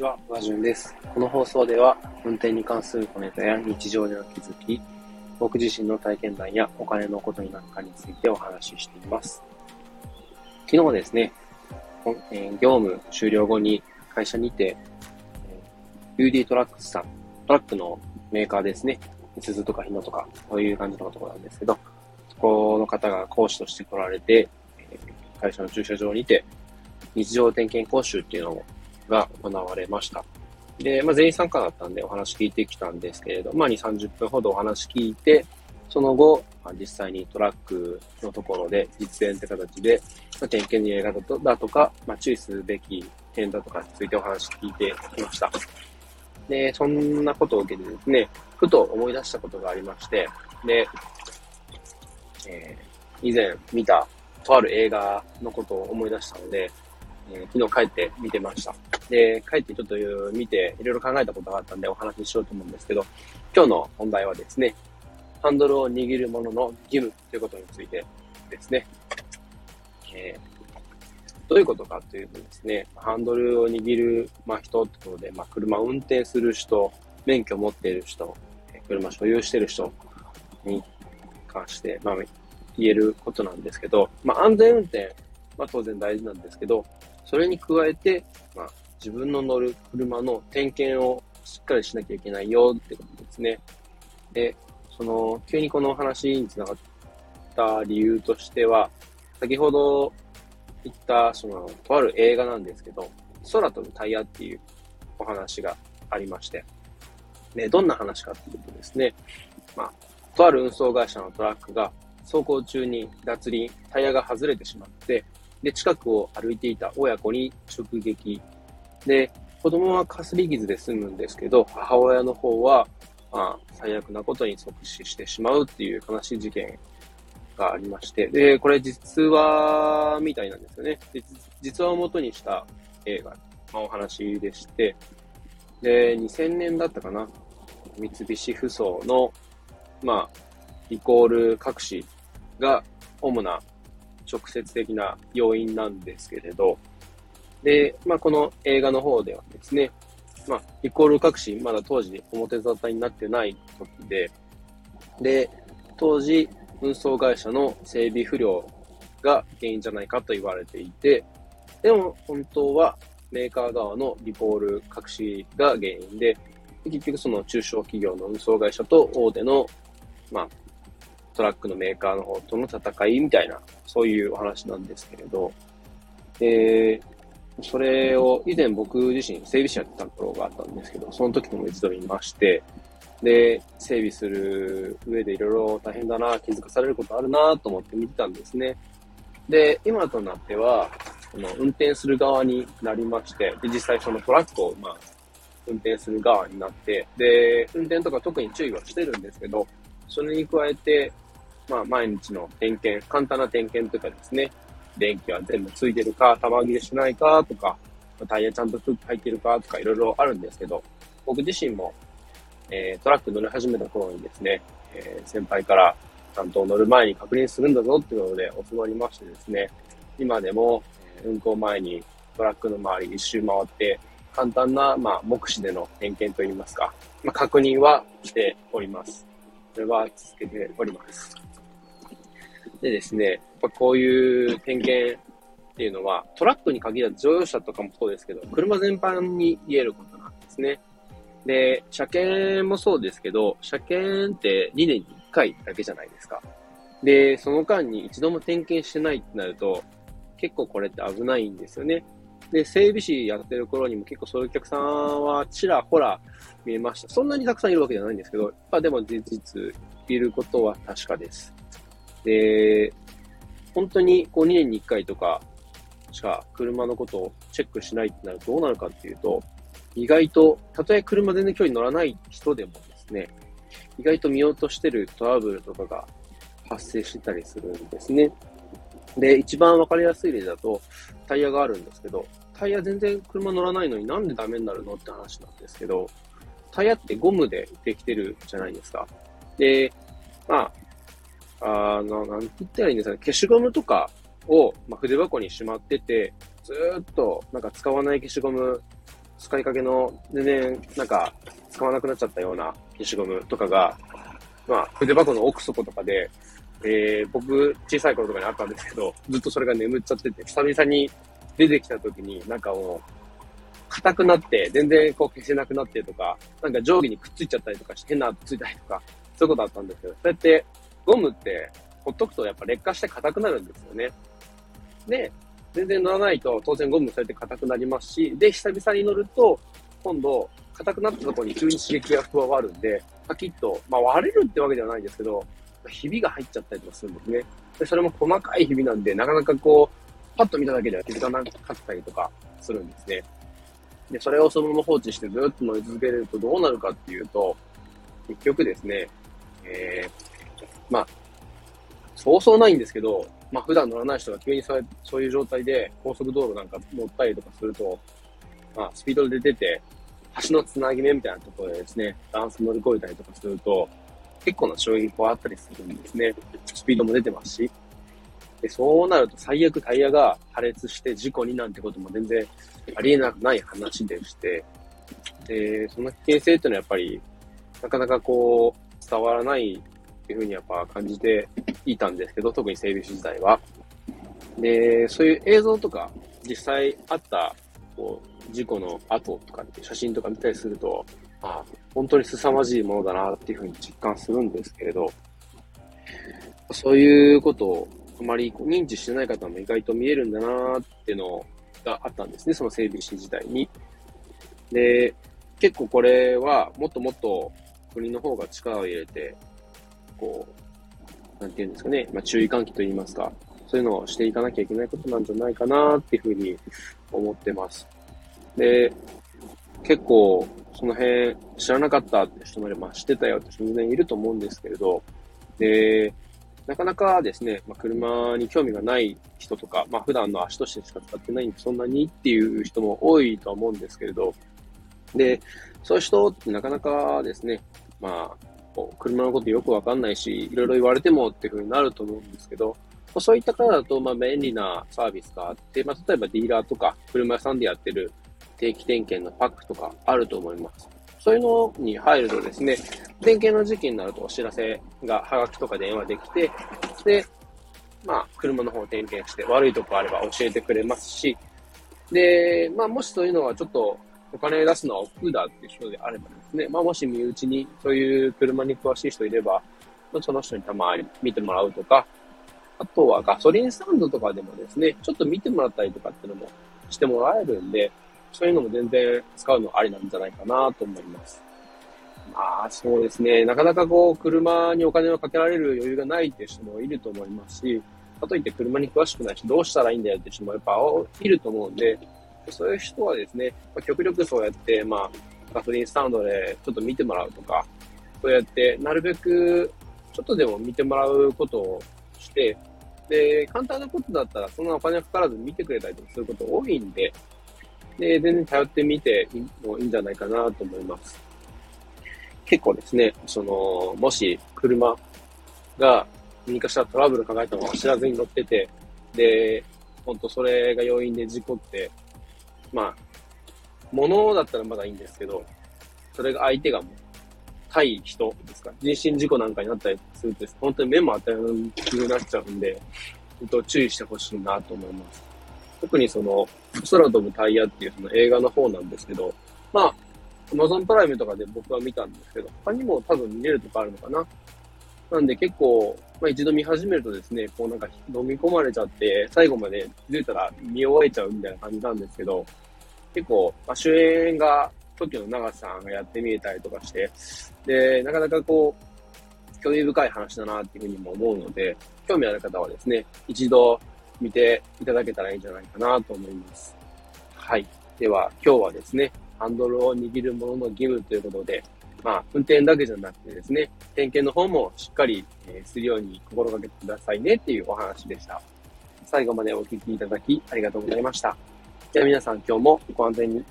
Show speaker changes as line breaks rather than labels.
ちは、和順です。この放送では、運転に関する小ネタや日常での気づき、僕自身の体験談やお金のことになるかについてお話ししています。昨日ですね、え業務終了後に会社にて、UD トラックスさん、トラックのメーカーですね、鈴とか日野とか、そういう感じのところなんですけど、そこの方が講師として来られて、会社の駐車場にて、日常点検講習っていうのをが行われました。で、まあ、全員参加だったんでお話聞いてきたんですけれど、まあ、2、30分ほどお話聞いて、その後、まあ、実際にトラックのところで実演って形で、まあ、点検のやり方だとか、まあ、注意すべき点だとかについてお話聞いてきました。で、そんなことを受けてですね、ふと思い出したことがありまして、で、えー以前見たとある映画のことを思い出したので、えー昨日帰って見てました。で、帰ってちょっと見ていろいろ考えたことがあったんでお話ししようと思うんですけど、今日の本題はですね、ハンドルを握る者のの義務ということについてですね。えーどういうことかというとですね、ハンドルを握る、まあ、人ってことで、まあ、車を運転する人、免許を持っている人、え車所有している人に関して、まあ、言えることなんですけど、まあ、安全運転は当然大事なんですけど、それに加えて、まあ、自分の乗る車の点検をしっかりしなきゃいけないよってことですね。で、その、急にこの話につながった理由としては、先ほど言った、その、とある映画なんですけど、空飛ぶタイヤっていうお話がありまして、で、どんな話かっていうとですね、まあ、とある運送会社のトラックが走行中に脱輪、タイヤが外れてしまって、で、近くを歩いていた親子に直撃。で、子供はかすり傷で済むんですけど、母親の方は、まあ、最悪なことに即死してしまうっていう悲しい事件がありまして、で、これ実話みたいなんですよね。で実話を元にした映画、ま、お話でして、で、2000年だったかな。三菱ふそうの、まあ、イコール隠しが主な直接的な要因なんですけれど、で、まあ、この映画の方ではですね、まあ、イコール隠し、まだ当時表沙汰になってない時で、で、当時、運送会社の整備不良が原因じゃないかと言われていて、でも本当はメーカー側のリコール隠しが原因で、結局その中小企業の運送会社と大手の、まあ、トラックのメーカーの方との戦いみたいな、そういうお話なんですけれど、えーそれを以前僕自身整備士やってた頃があったんですけど、その時にも一度見まして、で、整備する上でいろいろ大変だな、気づかされることあるなと思って見てたんですね。で、今となっては、この運転する側になりまして、で、実際そのトラックを、まあ、運転する側になって、で、運転とか特に注意はしてるんですけど、それに加えて、まあ、毎日の点検、簡単な点検とかですね、電気は全部ついてるか、玉切れしないかとか、タイヤちゃんと空気入ってるかとかいろいろあるんですけど、僕自身も、えートラック乗り始めた頃にですね、えー先輩からちゃんと乗る前に確認するんだぞっていうので教わりましてですね、今でも、運行前にトラックの周り一周回って、簡単な、まあ、目視での点検といいますか、まあ、確認はしております。それは続けております。でですね、ぱこういう点検っていうのは、トラックに限らず乗用車とかもそうですけど、車全般に言えることなんですね。で、車検もそうですけど、車検って2年に1回だけじゃないですか。で、その間に一度も点検してないってなると、結構これって危ないんですよね。で、整備士やってる頃にも結構そういうお客さんはちらほら見えました。そんなにたくさんいるわけじゃないんですけど、まあでも事実いることは確かです。で、本当にこう2年に1回とかしか車のことをチェックしないってなるとどうなるかっていうと、意外と、たとえ車全然距離乗らない人でもですね、意外と見落としてるトラブルとかが発生してたりするんですね。で、一番わかりやすい例だと、タイヤがあるんですけど、タイヤ全然車乗らないのになんでダメになるのって話なんですけど、タイヤってゴムでできてるじゃないですか。で、まあ、あの、なんて言ったらいいんですかね、消しゴムとかを、まあ、筆箱にしまってて、ずーっとなんか使わない消しゴム使いかけの全然なんか使わなくなっちゃったような消しゴムとかが、まあ、筆箱の奥底とかで、えー、僕、小さい頃とかにあったんですけど、ずっとそれが眠っちゃってて、久々に出てきた時に、なんかもう、硬くなって、全然こう消せなくなってとか、なんか定規にくっついちゃったりとかして、変なついたりとか、そういうことあったんですけど、そうやってゴムってほっとくとやっぱ劣化して硬くなるんですよね。で、全然乗らないと当然ゴムそうやって硬くなりますし、で、久々に乗ると、今度、硬くなったところに急に刺激が加わるんで、パキッと、まあ割れるってわけではないんですけど、ひびが入っちゃったりとかするんですね。で、それも細かいひびなんで、なかなかこう、パッと見ただけでは気づかなかったりとかするんですね。で、それをそのまま放置してずっと乗り続けるとどうなるかっていうと、結局ですね、えー、まあ、そうそうないんですけど、まあ普段乗らない人が急にそうそういう状態で高速道路なんか乗ったりとかすると、まあスピードで出て、橋のつなぎ目みたいなところでですね、ダンス乗り越えたりとかすると、結構な衝撃があったりするんですね。スピードも出てますし。で、そうなると最悪タイヤが破裂して事故になんてことも全然ありえなくない話でして、で、その危険性っていうのはやっぱり、なかなかこう、伝わらないっていうふうにやっぱ感じていたんですけど、特に整備士時代は。で、そういう映像とか、実際あった、こう、事故の後とかって写真とか見たりすると、あ本当に凄まじいものだなっていうふうに実感するんですけれど、そういうことをあまり認知してない方も意外と見えるんだなっていうのがあったんですね、その整備士時代に。で、結構これはもっともっと国の方が力を入れて、こう、なんていうんですかね、まあ、注意喚起といいますか、そういうのをしていかなきゃいけないことなんじゃないかなっていうふうに思ってます。で、結構その辺知らなかったって人もいれば、知ってたよって人も全然いると思うんですけれど、で、なかなかですね、まあ、車に興味がない人とか、まあ、普段の足としてしか使ってないんで、そんなにっていう人も多いとは思うんですけれど、で、そういう人ってなかなかですね、まあ、車のことよくわかんないし、いろいろ言われてもっていう風になると思うんですけど、まあ、そういった方だと、まあ、便利なサービスがあって、まあ、例えばディーラーとか、車屋さんでやってる定期点検のパックとかあると思います。そういうのに入るとですね、点検の時期になるとお知らせが、はがきとか電話できて、で、まあ、車の方を点検して、悪いとこあれば教えてくれますし、で、まあ、もしそういうのはちょっとお金出すのは億劫だっていう人であればでね、まあ、もし身内にそういう車に詳しい人いれば、その人にたまに見てもらうとか、あとはガソリンスタンドとかでもですね、ちょっと見てもらったりとかっていうのもしてもらえるんで、そういうのも全然使うのありなんじゃないかなと思います。まあ、そうですね。なかなかこう、車にお金をかけられる余裕がないっていう人もいると思いますし、かといって車に詳しくない人どうしたらいいんだよって人もやっぱいると思うんで、そういう人はですね、ま、極力そうやって、まあ、ガソリンスタンドでちょっと見てもらうとか、そうやってなるべくちょっとでも見てもらうことをして、で、簡単なことだったらそんなお金かからず見てくれたりとかすること多いんで、で、全然頼ってみてもいいんじゃないかなと思います。結構ですね、その、もし車が何かしらトラブル抱えたのを知らずに乗ってて、で、ほんとそれが要因で事故って、まあ、物だったらまだいいんですけど、それが相手がもう、対人ですか、人身事故なんかになったりすると、本当に目も当たらなくなっちゃうんで、本当注意してほしいなと思います。特にその、空飛ぶタイヤっていうその映画の方なんですけど、まあ、アマゾンプライムとかで僕は見たんですけど、他にも多分見れるとかあるのかな。なんで結構、まあ一度見始めるとですね、こうなんか飲み込まれちゃって、最後まで気づいたら見終えちゃうみたいな感じなんですけど、結構、まあ、主演が、時の長さんがやってみえたりとかして、で、なかなかこう、興味深い話だなっていうふうにも思うので、興味ある方はですね、一度見ていただけたらいいんじゃないかなと思います。はい。では、今日はですね、ハンドルを握るものの義務ということで、まあ、運転だけじゃなくてですね、点検の方もしっかり、えするように心がけてくださいねっていうお話でした。最後までお聴きいただきありがとうございました。では皆さん今日もご安全に。